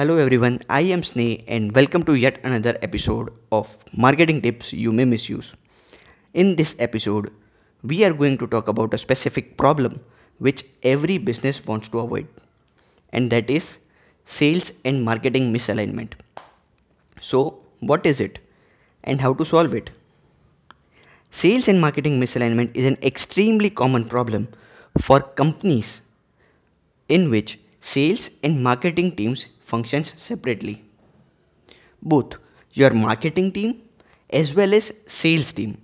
Hello everyone, I am Sneh and welcome to yet another episode of Marketing Tips You May Misuse. In this episode, we are going to talk about a specific problem which every business wants to avoid, and that is sales and marketing misalignment. So, what is it and how to solve it? Sales and marketing misalignment is an extremely common problem for companies in which sales and marketing teams functions separately. Both your marketing team as well as sales team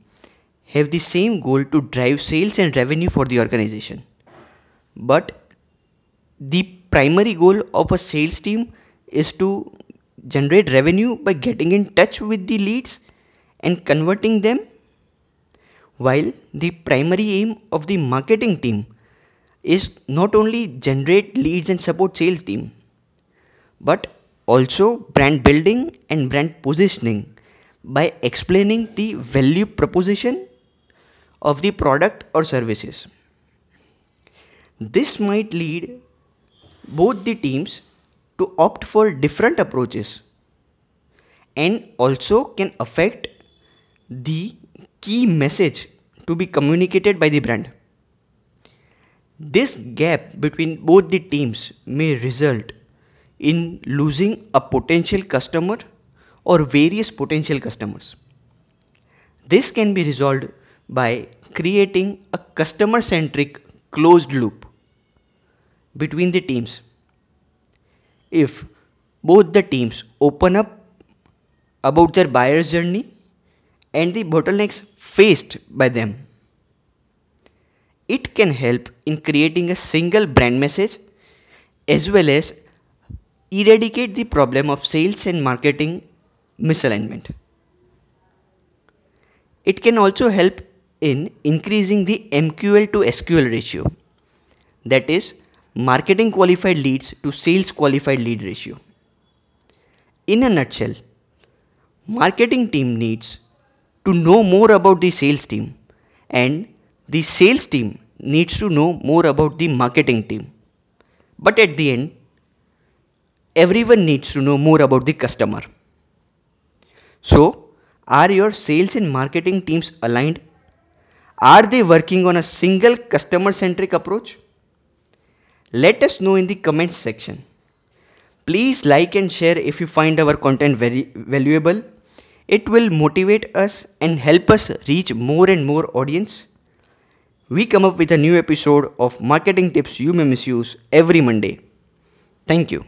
have the same goal to drive sales and revenue for the organization. But the primary goal of a sales team is to generate revenue by getting in touch with the leads and converting them while the primary aim of the marketing team is not only generate leads and support sales team but also brand building and brand positioning by explaining the value proposition of the product or services. This might lead both the teams to opt for different approaches and also can affect the key message to be communicated by the brand. This gap between both the teams may result in losing a potential customer or various potential customers. This can be resolved by creating a customer centric closed loop between the teams. If both the teams open up about their buyer's journey and the bottlenecks faced by them, it can help in creating a single brand message as well as eradicate the problem of sales and marketing misalignment. It can also help in increasing the MQL to SQL ratio, that is, marketing qualified leads to sales qualified lead ratio. In a nutshell, marketing team needs to know more about the sales team and the sales team needs to know more about the marketing team. But at the end, everyone needs to know more about the customer. So, are your sales and marketing teams aligned? Are they working on a single customer centric approach? Let us know in the comments section. Please like and share if you find our content very valuable. It will motivate us and help us reach more and more audience. We come up with a new episode of marketing tips you may misuse every Monday. Thank you.